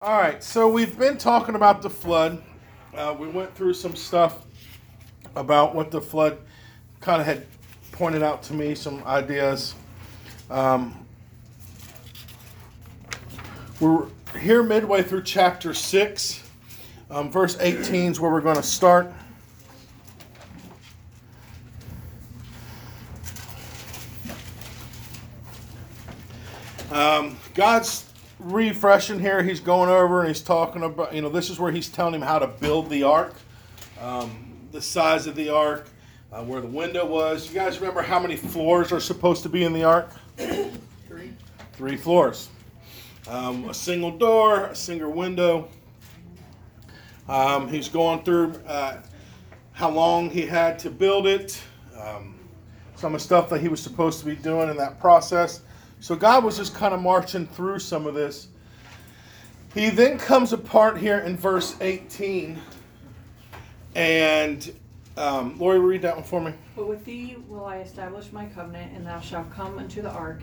All right, so we've been talking about the flood. Uh, we went through some stuff about what the flood kind of had pointed out to me, some ideas. Um, we're here midway through chapter 6. Um, verse 18 is where we're going to start. Um, God's refreshing here. He's going over and he's talking about, you know, this is where he's telling him how to build the ark, um, the size of the ark, uh, where the window was. You guys remember how many floors are supposed to be in the ark? Three. Three floors. Um, a single door, a single window. Um, he's going through uh, how long he had to build it, um, some of the stuff that he was supposed to be doing in that process. So God was just kind of marching through some of this. He then comes apart here in verse 18. And um, Lori, read that one for me. But with thee will I establish my covenant, and thou shalt come unto the ark,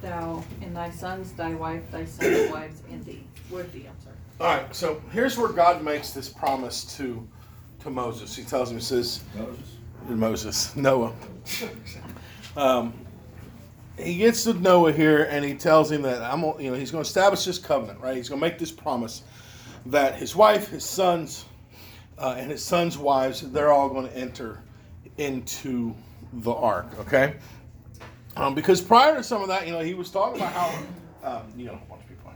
thou and thy sons, thy wife, thy sons' wives, and thee. With thee, I'm sorry. All right, so here's where God makes this promise to to Moses. He tells him, he says, Moses. Moses, Noah. Um, he gets to Noah here, and he tells him that I'm, you know, he's going to establish this covenant, right? He's going to make this promise that his wife, his sons, uh, and his sons' wives, they're all going to enter into the ark, okay? Um, because prior to some of that, you know, he was talking about how, um, you know, a bunch of people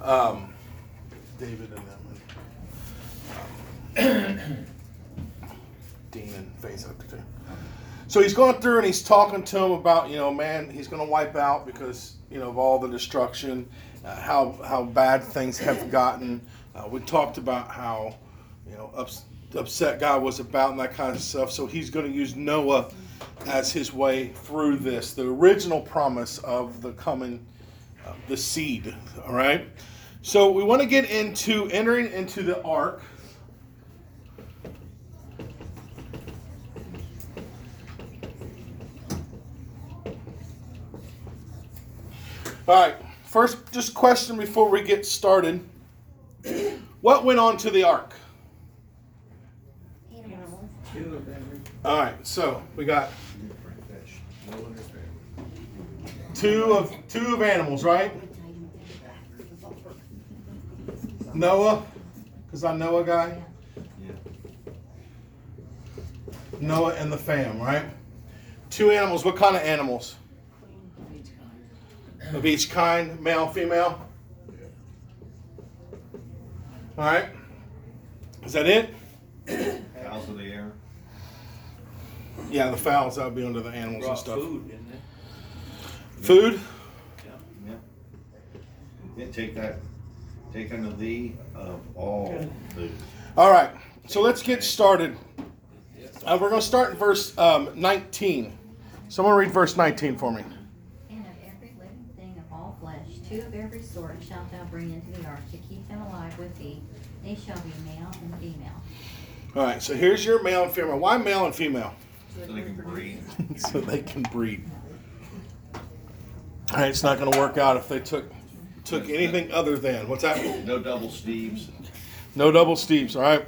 here, um, David and them, and, um, Dean and Faith up. So he's going through and he's talking to him about, you know, man, he's going to wipe out because, you know, of all the destruction, uh, how how bad things have gotten. Uh, we talked about how, you know, ups, upset God was about and that kind of stuff. So he's going to use Noah as his way through this, the original promise of the coming, uh, the seed. All right. So we want to get into entering into the ark. All right. First, just question before we get started. What went on to the ark? Animals. All right. So we got two of two of animals, right? Noah, because I know a guy. Noah and the fam, right? Two animals. What kind of animals? Of each kind, male, female. All right. Is that it? Fowls of the air. Yeah, the fowls. That would be under the animals and Brought stuff. food, didn't it? Food. Yeah. Yeah, take that, take unto thee of all food. All right. So let's get started. Uh, we're going to start in verse um, 19. Someone read verse 19 for me. And of every living thing of all flesh, two of every sort shalt thou bring into the ark to keep them alive with thee. They shall be male and female. All right. So here's your male and female. Why male and female? So they can breathe. so they can breed. All right. It's not going to work out if they took took anything other than what's that? No double Steves. No double Steves. All right.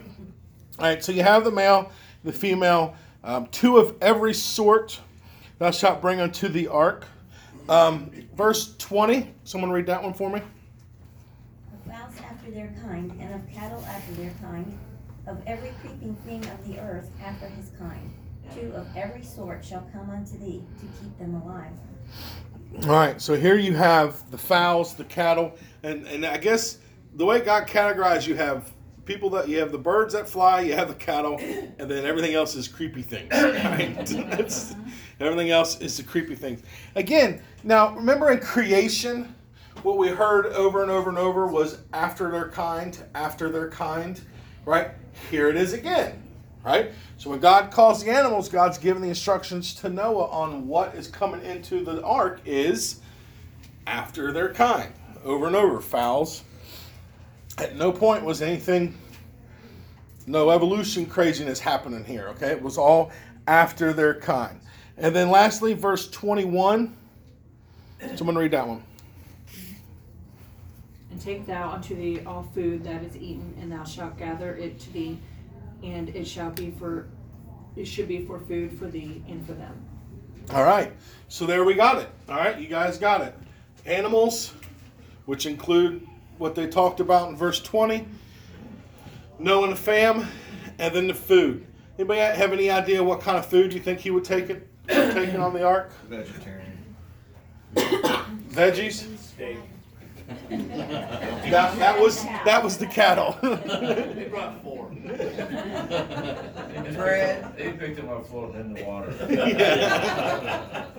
All right. So you have the male, the female, um, two of every sort. Thou shalt bring unto the ark. Um, verse 20. Someone read that one for me. Of fowls after their kind, and of cattle after their kind, of every creeping thing of the earth after his kind. Two of every sort shall come unto thee, to keep them alive. All right, so here you have the fowls, the cattle, and, and I guess the way God categorized, you have people that you have the birds that fly, you have the cattle, and then everything else is creepy things. Right? Everything else is the creepy things. Again, now remember in creation, what we heard over and over and over was after their kind, after their kind, right? Here it is again, right? So when God calls the animals, God's giving the instructions to Noah on what is coming into the ark is after their kind, over and over. Fowls. At no point was anything, no evolution craziness happening here, okay? It was all after their kind. And then lastly, verse 21. Someone read that one. And take thou unto thee all food that is eaten, and thou shalt gather it to thee, and it shall be for, it should be for food for thee and for them. All right. So there we got it. All right. You guys got it. Animals, which include what they talked about in verse 20, Noah and the fam, and then the food. Anybody have any idea what kind of food you think he would take it, take it on the ark? Vegetarian. Veggies? Steak. That, that was that was the cattle. They brought four. Bread. They picked them up floating in the water. Yeah.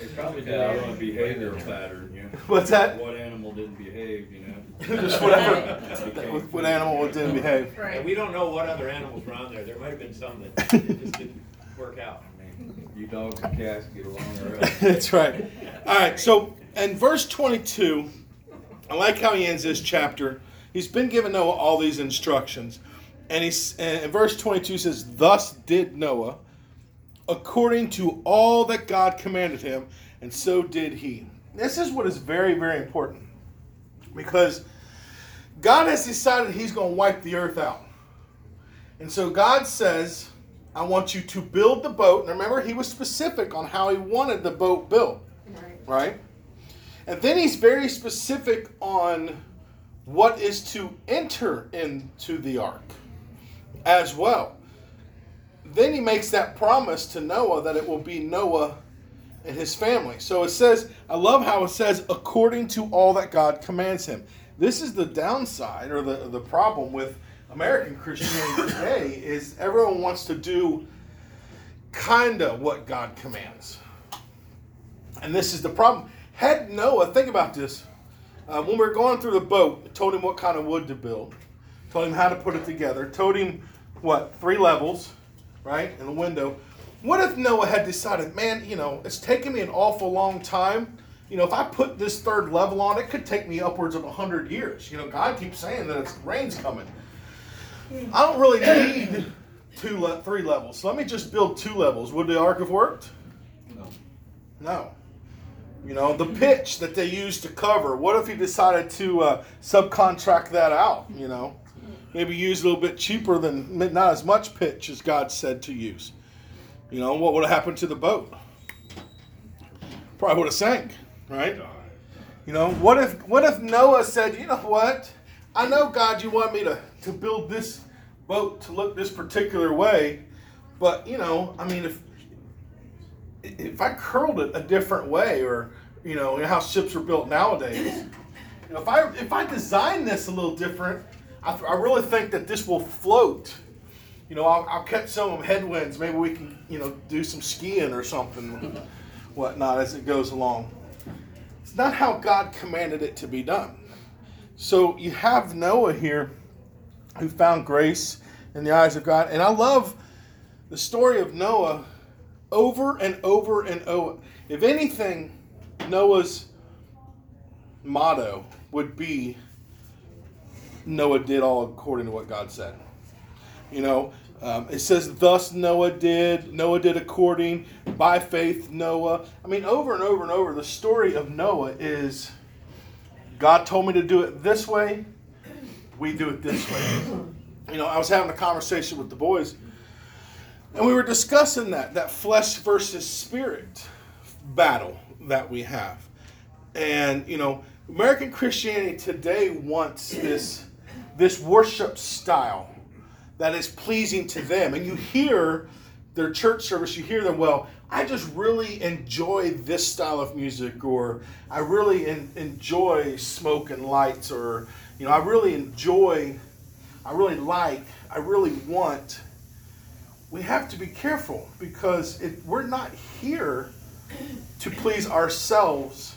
They probably didn't want to behave their pattern, you know. What's that? What animal didn't behave, you know? Just whatever. What, what animal didn't behave? And we don't know what other animals were on there. There might have been some that just didn't work out. You dogs and cats get along. That's right. All right. So in verse 22, I like how he ends this chapter. He's been given Noah all these instructions, and he's and verse 22 says, "Thus did Noah, according to all that God commanded him, and so did he." This is what is very, very important, because God has decided He's going to wipe the earth out, and so God says. I want you to build the boat. And remember, he was specific on how he wanted the boat built, right? And then he's very specific on what is to enter into the ark as well. Then he makes that promise to Noah that it will be Noah and his family. So it says, I love how it says, according to all that God commands him. This is the downside or the, the problem with American Christianity today is everyone wants to do kind of what God commands. And this is the problem. Had Noah, think about this. Uh, when we were going through the boat, told him what kind of wood to build, told him how to put it together, told him what, three levels, right, in the window. What if Noah had decided, man, you know, it's taken me an awful long time. You know, if I put this third level on, it could take me upwards of 100 years. You know, God keeps saying that it's rain's coming. I don't really need two, le- three levels. So let me just build two levels. Would the ark have worked? No. No. You know, the pitch that they used to cover, what if he decided to uh, subcontract that out? You know, maybe use a little bit cheaper than, not as much pitch as God said to use. You know, what would have happened to the boat? Probably would have sank, right? You know, what if what if Noah said, you know what? I know God, you want me to, to build this boat to look this particular way, but you know, I mean, if if I curled it a different way, or you know, how ships are built nowadays, you know, if I if I design this a little different, I, I really think that this will float. You know, I'll, I'll catch some headwinds. Maybe we can, you know, do some skiing or something, whatnot as it goes along. It's not how God commanded it to be done. So you have Noah here who found grace in the eyes of God. And I love the story of Noah over and over and over. If anything, Noah's motto would be Noah did all according to what God said. You know, um, it says, Thus Noah did, Noah did according, by faith Noah. I mean, over and over and over, the story of Noah is God told me to do it this way, we do it this way. You know, I was having a conversation with the boys, and we were discussing that, that flesh versus spirit battle that we have. And, you know, American Christianity today wants this, this worship style that is pleasing to them. And you hear their church service, you hear them, well, I just really enjoy this style of music, or I really en- enjoy smoke and lights, or, you know, I really enjoy, I really like, I really want. We have to be careful because we're not here to please ourselves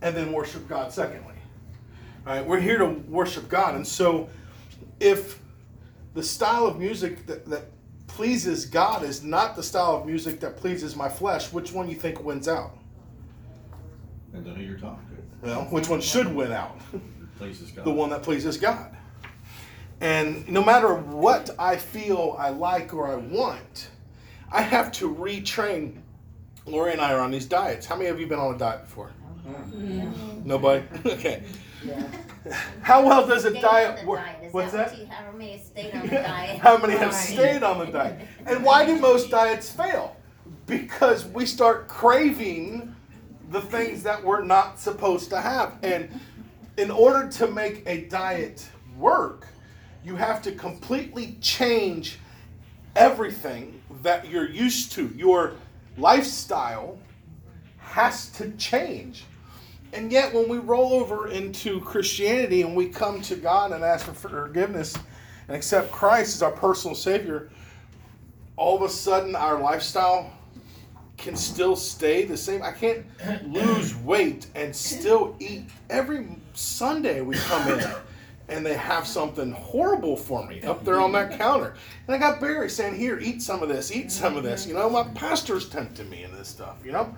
and then worship God secondly. Right, we're here to worship God. And so if the style of music that, that pleases God is not the style of music that pleases my flesh, which one you think wins out? Depends on who you're talking to. Well, which one should win out? Places God. The one that pleases God. And no matter what I feel I like or I want, I have to retrain. Lori and I are on these diets. How many of you been on a diet before? Nobody? Okay. How well does a diet work? What's that that? How many stayed on the diet? How many have stayed on the diet? And why do most diets fail? Because we start craving the things that we're not supposed to have. And in order to make a diet work, you have to completely change everything that you're used to. Your lifestyle has to change. And yet, when we roll over into Christianity and we come to God and ask for forgiveness and accept Christ as our personal Savior, all of a sudden our lifestyle can still stay the same. I can't lose weight and still eat. Every Sunday we come in and they have something horrible for me up there on that counter. And I got Barry saying, Here, eat some of this, eat some of this. You know, my pastor's tempting me in this stuff, you know?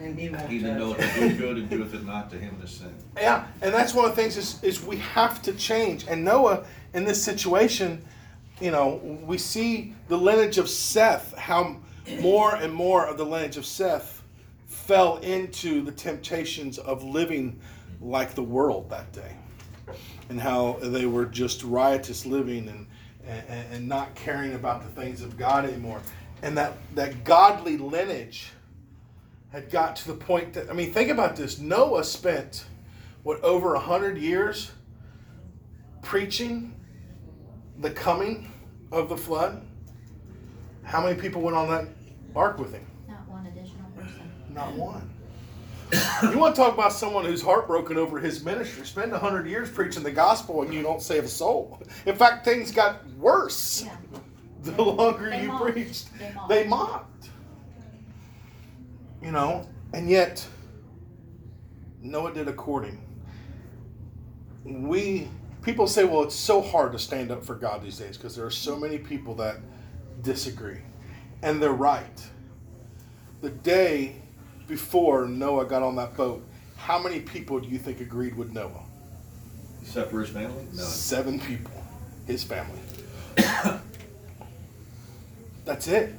And he won't He that touch knoweth it. to good and doeth it not to him to sin. Yeah, and that's one of the things is, is we have to change. And Noah, in this situation, you know, we see the lineage of Seth, how more and more of the lineage of Seth fell into the temptations of living like the world that day. And how they were just riotous living and, and, and not caring about the things of God anymore. And that, that godly lineage had got to the point that, I mean, think about this. Noah spent, what, over a hundred years preaching the coming of the flood? How many people went on that ark with him? Not one additional person. Not one. you want to talk about someone who's heartbroken over his ministry? Spend a hundred years preaching the gospel and you don't save a soul. In fact, things got worse Yeah. the longer They you mocked. preached. They mocked. They mocked. You know, and yet Noah did according. We people say, well, it's so hard to stand up for God these days because there are so many people that disagree. And they're right. The day before Noah got on that boat, how many people do you think agreed with Noah? Except for his family? None. Seven people, his family. That's it.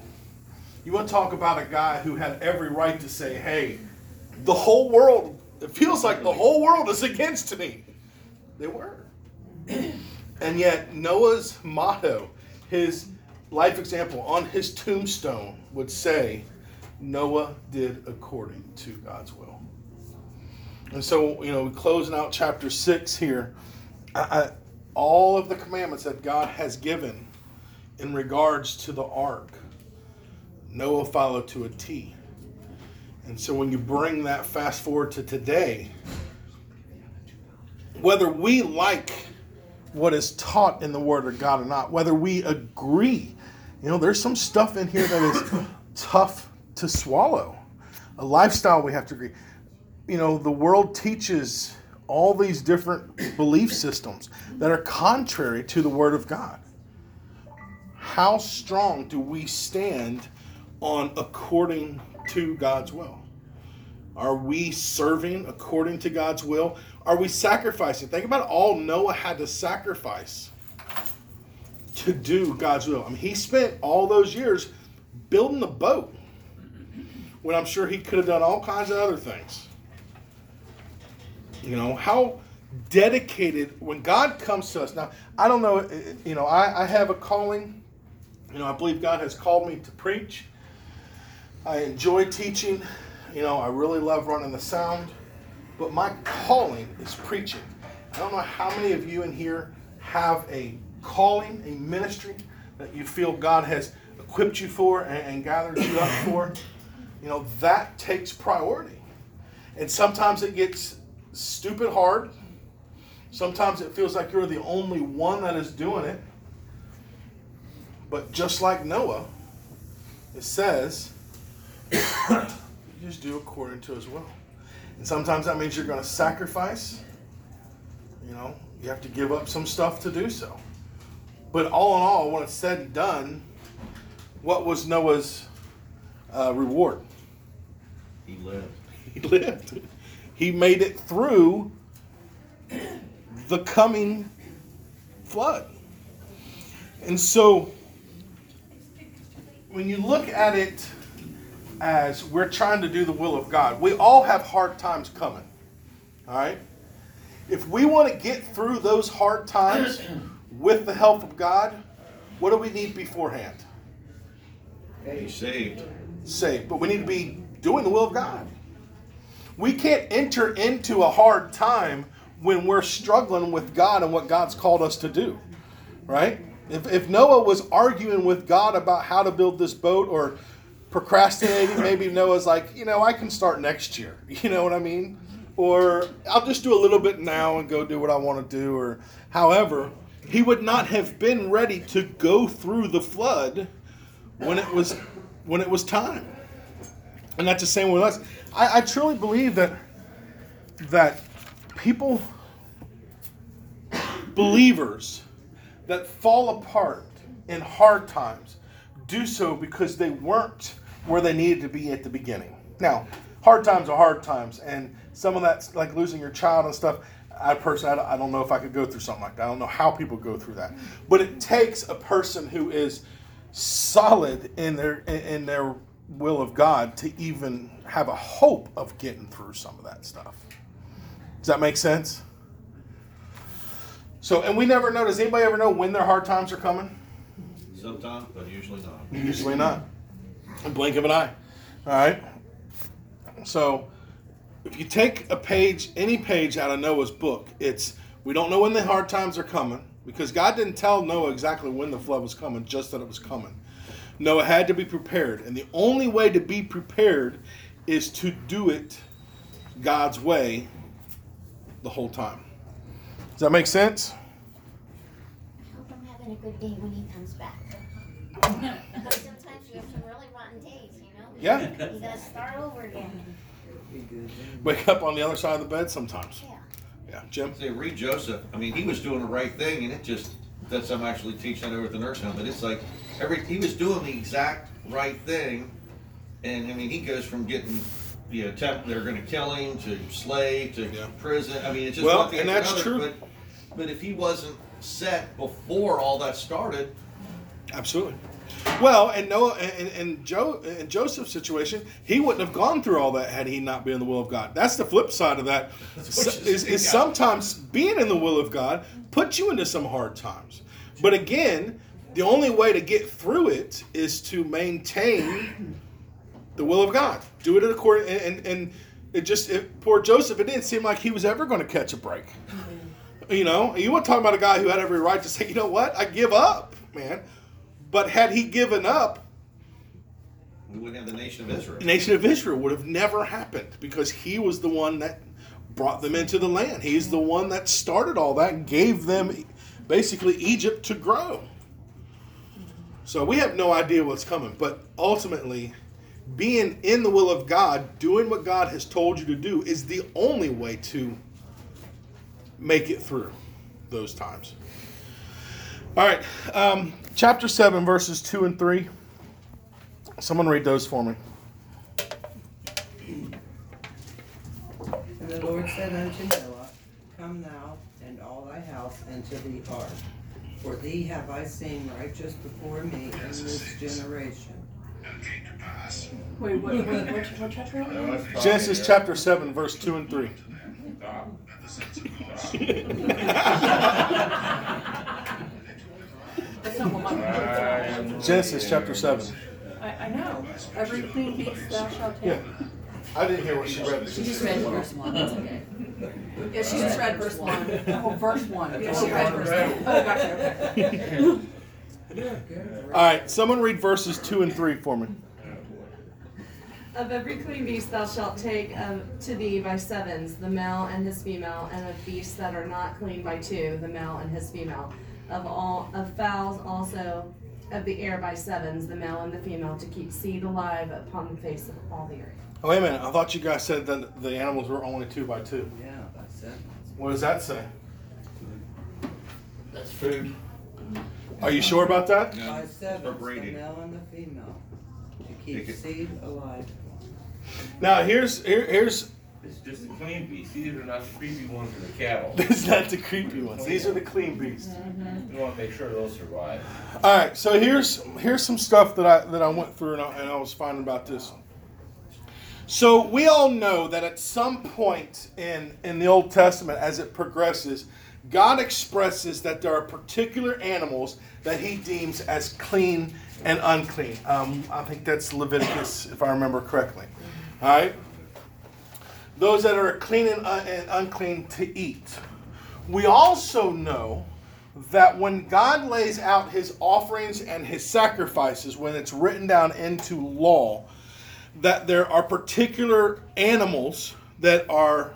You want to talk about a guy who had every right to say, hey, the whole world, it feels like the whole world is against me. They were. and yet, Noah's motto, his life example on his tombstone would say, Noah did according to God's will. And so, you know, closing out chapter six here, I, I, all of the commandments that God has given in regards to the ark, Noah followed to a T. And so when you bring that fast forward to today, whether we like what is taught in the Word of God or not, whether we agree, you know, there's some stuff in here that is tough to swallow. A lifestyle we have to agree. You know, the world teaches all these different belief systems that are contrary to the Word of God. How strong do we stand on according to God's will? Are we serving according to God's will? Are we sacrificing? Think about all Noah had to sacrifice to do God's will. I mean, he spent all those years building the boat when I'm sure he could have done all kinds of other things. You know, how dedicated when God comes to us. Now, I don't know, you know, I, I have a calling. You know, I believe God has called me to preach. I enjoy teaching. You know, I really love running the sound. But my calling is preaching. I don't know how many of you in here have a calling, a ministry that you feel God has equipped you for and, and gathered you up for. You know, that takes priority. And sometimes it gets stupid hard. Sometimes it feels like you're the only one that is doing it. But just like Noah, it says, you just do according to his will. And sometimes that means you're going to sacrifice. You know, you have to give up some stuff to do so. But all in all, when it's said and done, what was Noah's uh, reward? He lived. He lived. He made it through the coming flood. And so, when you look at it as we're trying to do the will of God, we all have hard times coming. All right? if we want to get through those hard times with the help of God, what do we need beforehand? Be saved. Saved. But we need to be doing the will of God. We can't enter into a hard time when we're struggling with God and what God's called us to do. Right? If, if Noah was arguing with God about how to build this boat or procrastinating, maybe Noah's like, you know, I can start next year. You know what I mean? Or I'll just do a little bit now and go do what I want to do. Or however, he would not have been ready to go through the flood when it was when it was time. And that's the same with us. I, I truly believe that that people believers that fall apart in hard times do so because they weren't where they needed to be at the beginning. Now, hard times are hard times, and some of that's like losing your child and stuff. I personally, I don't- know if I could go through something like that. I don't know how people go through that, but it takes a person who is solid in their in- in their will of God to even have a hope of getting through some of that stuff. Does that make sense? So, and we never know. Does anybody ever know when their hard times are coming? Sometimes, but usually not. Usually not. A blink of an eye. All right. So, if you take a page, any page out of Noah's book, it's we don't know when the hard times are coming because God didn't tell Noah exactly when the flood was coming, just that it was coming. Noah had to be prepared, and the only way to be prepared is to do it God's way the whole time. Does that make sense? hope I'm having a good day when he comes back. Because sometimes you have some really rotten days, you know? Yeah. You gotta start over again. Wake up on the other side of the bed sometimes. Yeah. Yeah, Jim. Say, read Joseph. I mean, he was doing the right thing, and it just that's I'm actually teaching that over at the nursing home. But it's like every he was doing the exact right thing, and I mean, he goes from getting the attempt they're going to kill him to slave to Yeah. prison. I mean, it's just Well, one thing and after that's another, true. But but if he wasn't set before all that started, Absolutely. Well, and Noah and, and Joe and Joseph's situation, he wouldn't have gone through all that had he not been in the will of God. That's the flip side of that. what Is, is sometimes being in the will of God puts you into some hard times. But again, the only way to get through it is to maintain the will of God. Do it according and and, and it just it, poor Joseph. It didn't seem like he was ever going to catch a break. You know, you want to talk about a guy who had every right to say, you know what, I give up, man. But had he given up, we wouldn't have the nation of Israel. the nation of Israel would have never happened because he was the one that brought them into the land. He's the one that started all that gave them basically Egypt to grow. So we have no idea what's coming, but ultimately, being in the will of God, doing what God has told you to do, is the only way to make it through those times. All right, um, chapter 7, verses 2 and 3. Someone read those for me. And the Lord said unto Noah, Come thou and all thy house into the ark. For thee have I seen righteous before me in this generation. Wait, what, what, what, what chapter are we? Genesis chapter 7, verse 2 and 3. That's not what my- Genesis chapter 7. I, I know. Every clean beast thou shalt take. Yeah. I didn't hear what she read. She just read verse one, that's okay. Yeah, she just read verse one. Oh, verse one. Yeah, she read verse one. Oh, gotcha, okay. All right, someone read verses 2 and 3 for me. Of every clean beast thou shalt take um, to thee by sevens, the male and his female, and of beasts that are not clean by two, the male and his female. Of all of fowls also of the air by sevens, the male and the female, to keep seed alive upon the face of all the earth. Oh, wait a minute. I thought you guys said that the animals were only 2 by 2. Yeah, that's it. What does that say? That's food. Are you sure about that? By No, sevens, the male and the female, to keep seed alive. Now, here's here, here's It's just the clean beast. These are not the creepy ones or the cattle. this is not the creepy ones. These are the clean beasts. We want to make sure those survive. All right, so here's here's some stuff that I that I went through and I, and I was finding about this. So we all know that at some point in, in the Old Testament, as it progresses, God expresses that there are particular animals that he deems as clean and unclean. Um, I think that's Leviticus, if I remember correctly. All right? Those that are clean and, un- and unclean to eat. We also know that when God lays out his offerings and his sacrifices, when it's written down into law, that there are particular animals that are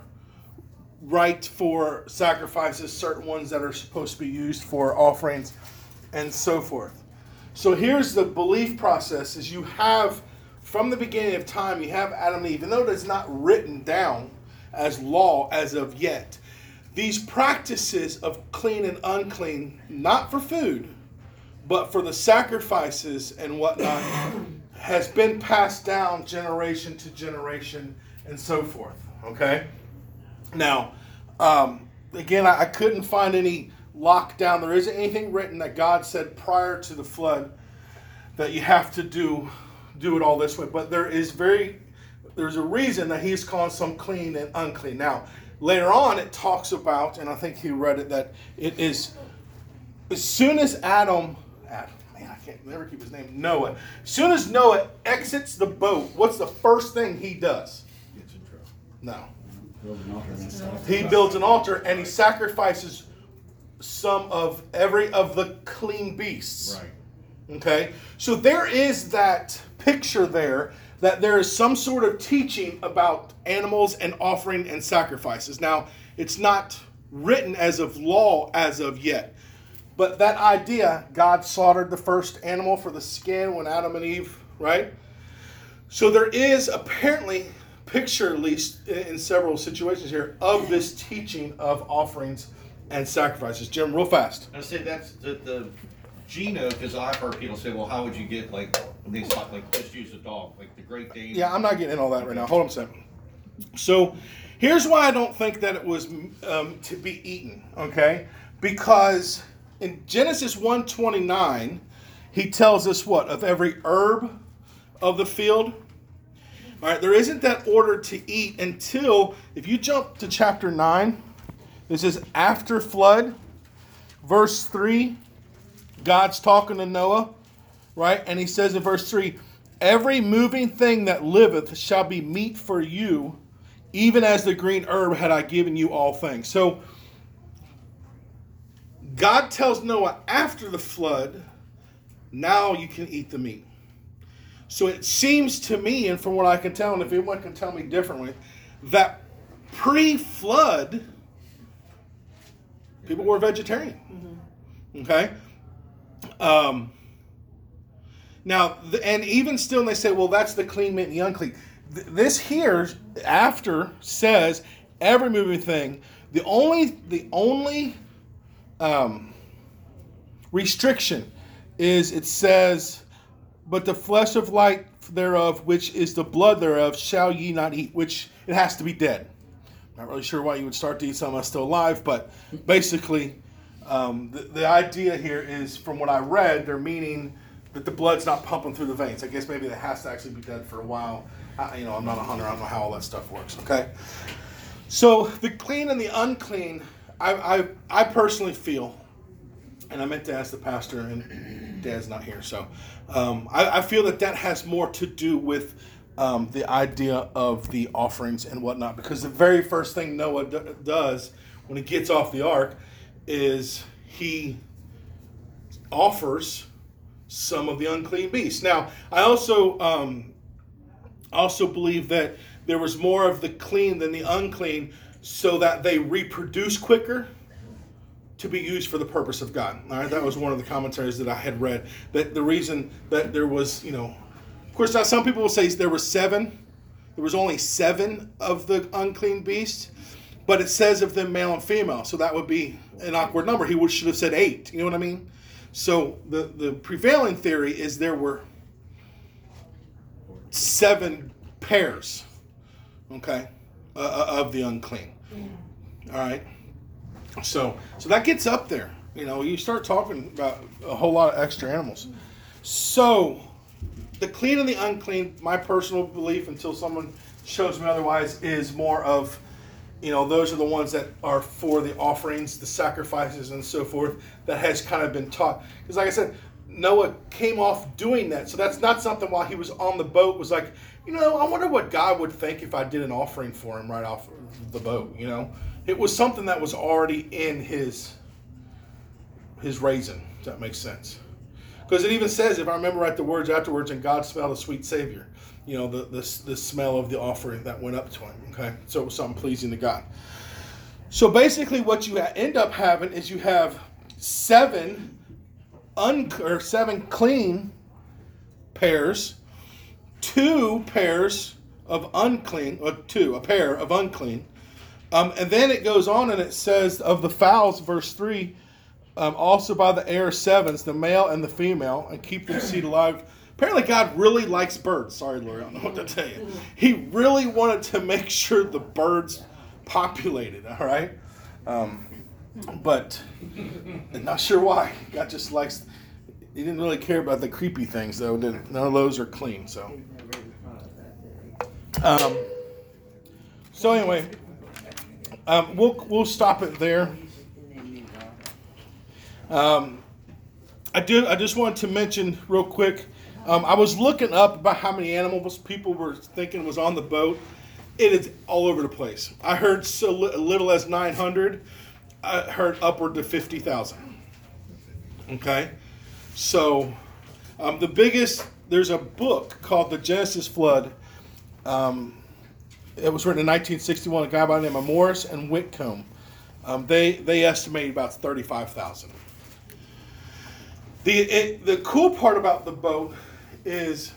right for sacrifices, certain ones that are supposed to be used for offerings, and so forth. So here's the belief process is you have from the beginning of time you have Adam and Eve, even though it is not written down as law as of yet. These practices of clean and unclean, not for food, but for the sacrifices and whatnot, has been passed down generation to generation and so forth. Okay? Now, um, again, I, I couldn't find any lockdown. There isn't anything written that God said prior to the flood that you have to do do it all this way. But there is very there's a reason that he's calling some clean and unclean. Now, later on, it talks about, and I think he read it that it is as soon as Adam, Adam, man, I can't never keep his name, Noah. As soon as Noah exits the boat, what's the first thing he does? No. He builds an altar and he sacrifices some of every of the clean beasts. Right. Okay? So there is that picture there that there is some sort of teaching about animals and offering and sacrifices. Now, it's not written as of law as of yet. But that idea, God slaughtered the first animal for the skin when Adam and Eve, right? So there is apparently picture, at least in several situations here, of this teaching of offerings and sacrifices. Jim, real fast. I say that's the, the Gino, because I've heard people say, well, how would you get like, talk like, just use a dog, like the Great Dane. Yeah, I'm not getting in all that right now. Hold on a second. So here's why I don't think that it was um, to be eaten, okay? Because in Genesis 129, he tells us what? Of every herb of the field. All right, there isn't that order to eat until, if you jump to chapter 9, this is after flood, verse 3. God's talking to Noah, right? And he says in verse 3 Every moving thing that liveth shall be meat for you, even as the green herb had I given you all things. So God tells Noah after the flood, now you can eat the meat. So it seems to me, and from what I can tell, and if anyone can tell me differently, that pre flood, people were vegetarian. Mm-hmm. Okay? Um, now, and even still, they say, well, that's the clean meat and the unclean. This here, after, says every moving thing. The only, the only um, restriction is it says, but the flesh of light thereof, which is the blood thereof, shall ye not eat, which it has to be dead. Not really sure why you would start to eat something that's still alive, but basically, um, the, the idea here is from what I read, they're meaning that the blood's not pumping through the veins. I guess maybe it has to actually be dead for a while. I, you know, I'm not a hunter. I don't know how all that stuff works. Okay. So the clean and the unclean, I, I, I personally feel, and I meant to ask the pastor, and Dad's not here, so um, I, I feel that that has more to do with um, the idea of the offerings and whatnot, because the very first thing Noah d- does when he gets off the ark is he offers some of the unclean beasts. Now, I also um, also believe that there was more of the clean than the unclean, so that they reproduce quicker to be used for the purpose of God. All right, that was one of the commentaries that I had read. That the reason that there was, you know, of course, now some people will say there were seven. There was only seven of the unclean beasts, but it says of them male and female, so that would be an awkward number. He would should have said eight. You know what I mean? So the the prevailing theory is there were seven pairs, okay, uh, uh, of the unclean. All right. So so that gets up there. You know, you start talking about a whole lot of extra animals. So the clean and the unclean, my personal belief, until someone shows me otherwise is more of, you know, those are the ones that are for the offerings, the sacrifices, and so forth. That has kind of been taught. Because, like I said, Noah came off doing that. So that's not something while he was on the boat was like, you know, I wonder what God would think if I did an offering for him right off the boat. You know, it was something that was already in his his raising. Does that make sense? Because it even says, if I remember right, the words afterwards, and God smelled a sweet Savior. You know, the, the, the smell of the offering that went up to him. Okay, so it was something pleasing to God. So basically, what you end up having is you have seven un or seven clean pairs, two pairs of unclean, or two, a pair of unclean. Um, and then it goes on and it says of the fowls, verse 3, um, also by the air sevens, the male and the female, and keep them seed alive. Apparently, God really likes birds. Sorry, Lori, I don't know what to tell you. He really wanted to make sure the birds populated, all right? Um, but I'm not sure why. God just likes, he didn't really care about the creepy things, though. Didn't, none of those are clean, so. Um, so, anyway, um, we'll, we'll stop it there. Um, I did. I just wanted to mention real quick. Um, I was looking up about how many animals people were thinking was on the boat. It is all over the place. I heard so li- little as 900. I heard upward to 50,000. Okay, so um, the biggest. There's a book called The Genesis Flood. Um, it was written in 1961. A guy by the name of Morris and Whitcomb. Um, they they estimate about 35,000. The it, the cool part about the boat is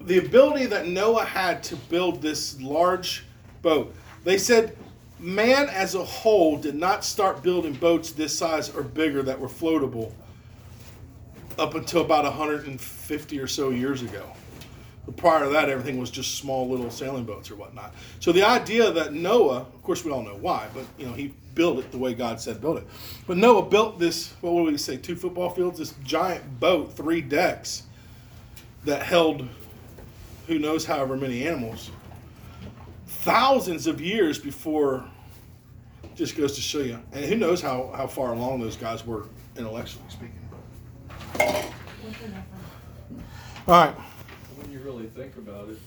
the ability that Noah had to build this large boat. They said man as a whole did not start building boats this size or bigger that were floatable up until about 150 or so years ago. Prior to that, everything was just small little sailing boats or whatnot. So the idea that Noah, of course, we all know why, but you know he built it the way God said build it. But Noah built this. What would we say? Two football fields. This giant boat, three decks, that held who knows however many animals. Thousands of years before. Just goes to show you, and who knows how how far along those guys were intellectually speaking. All right. When you really think about it,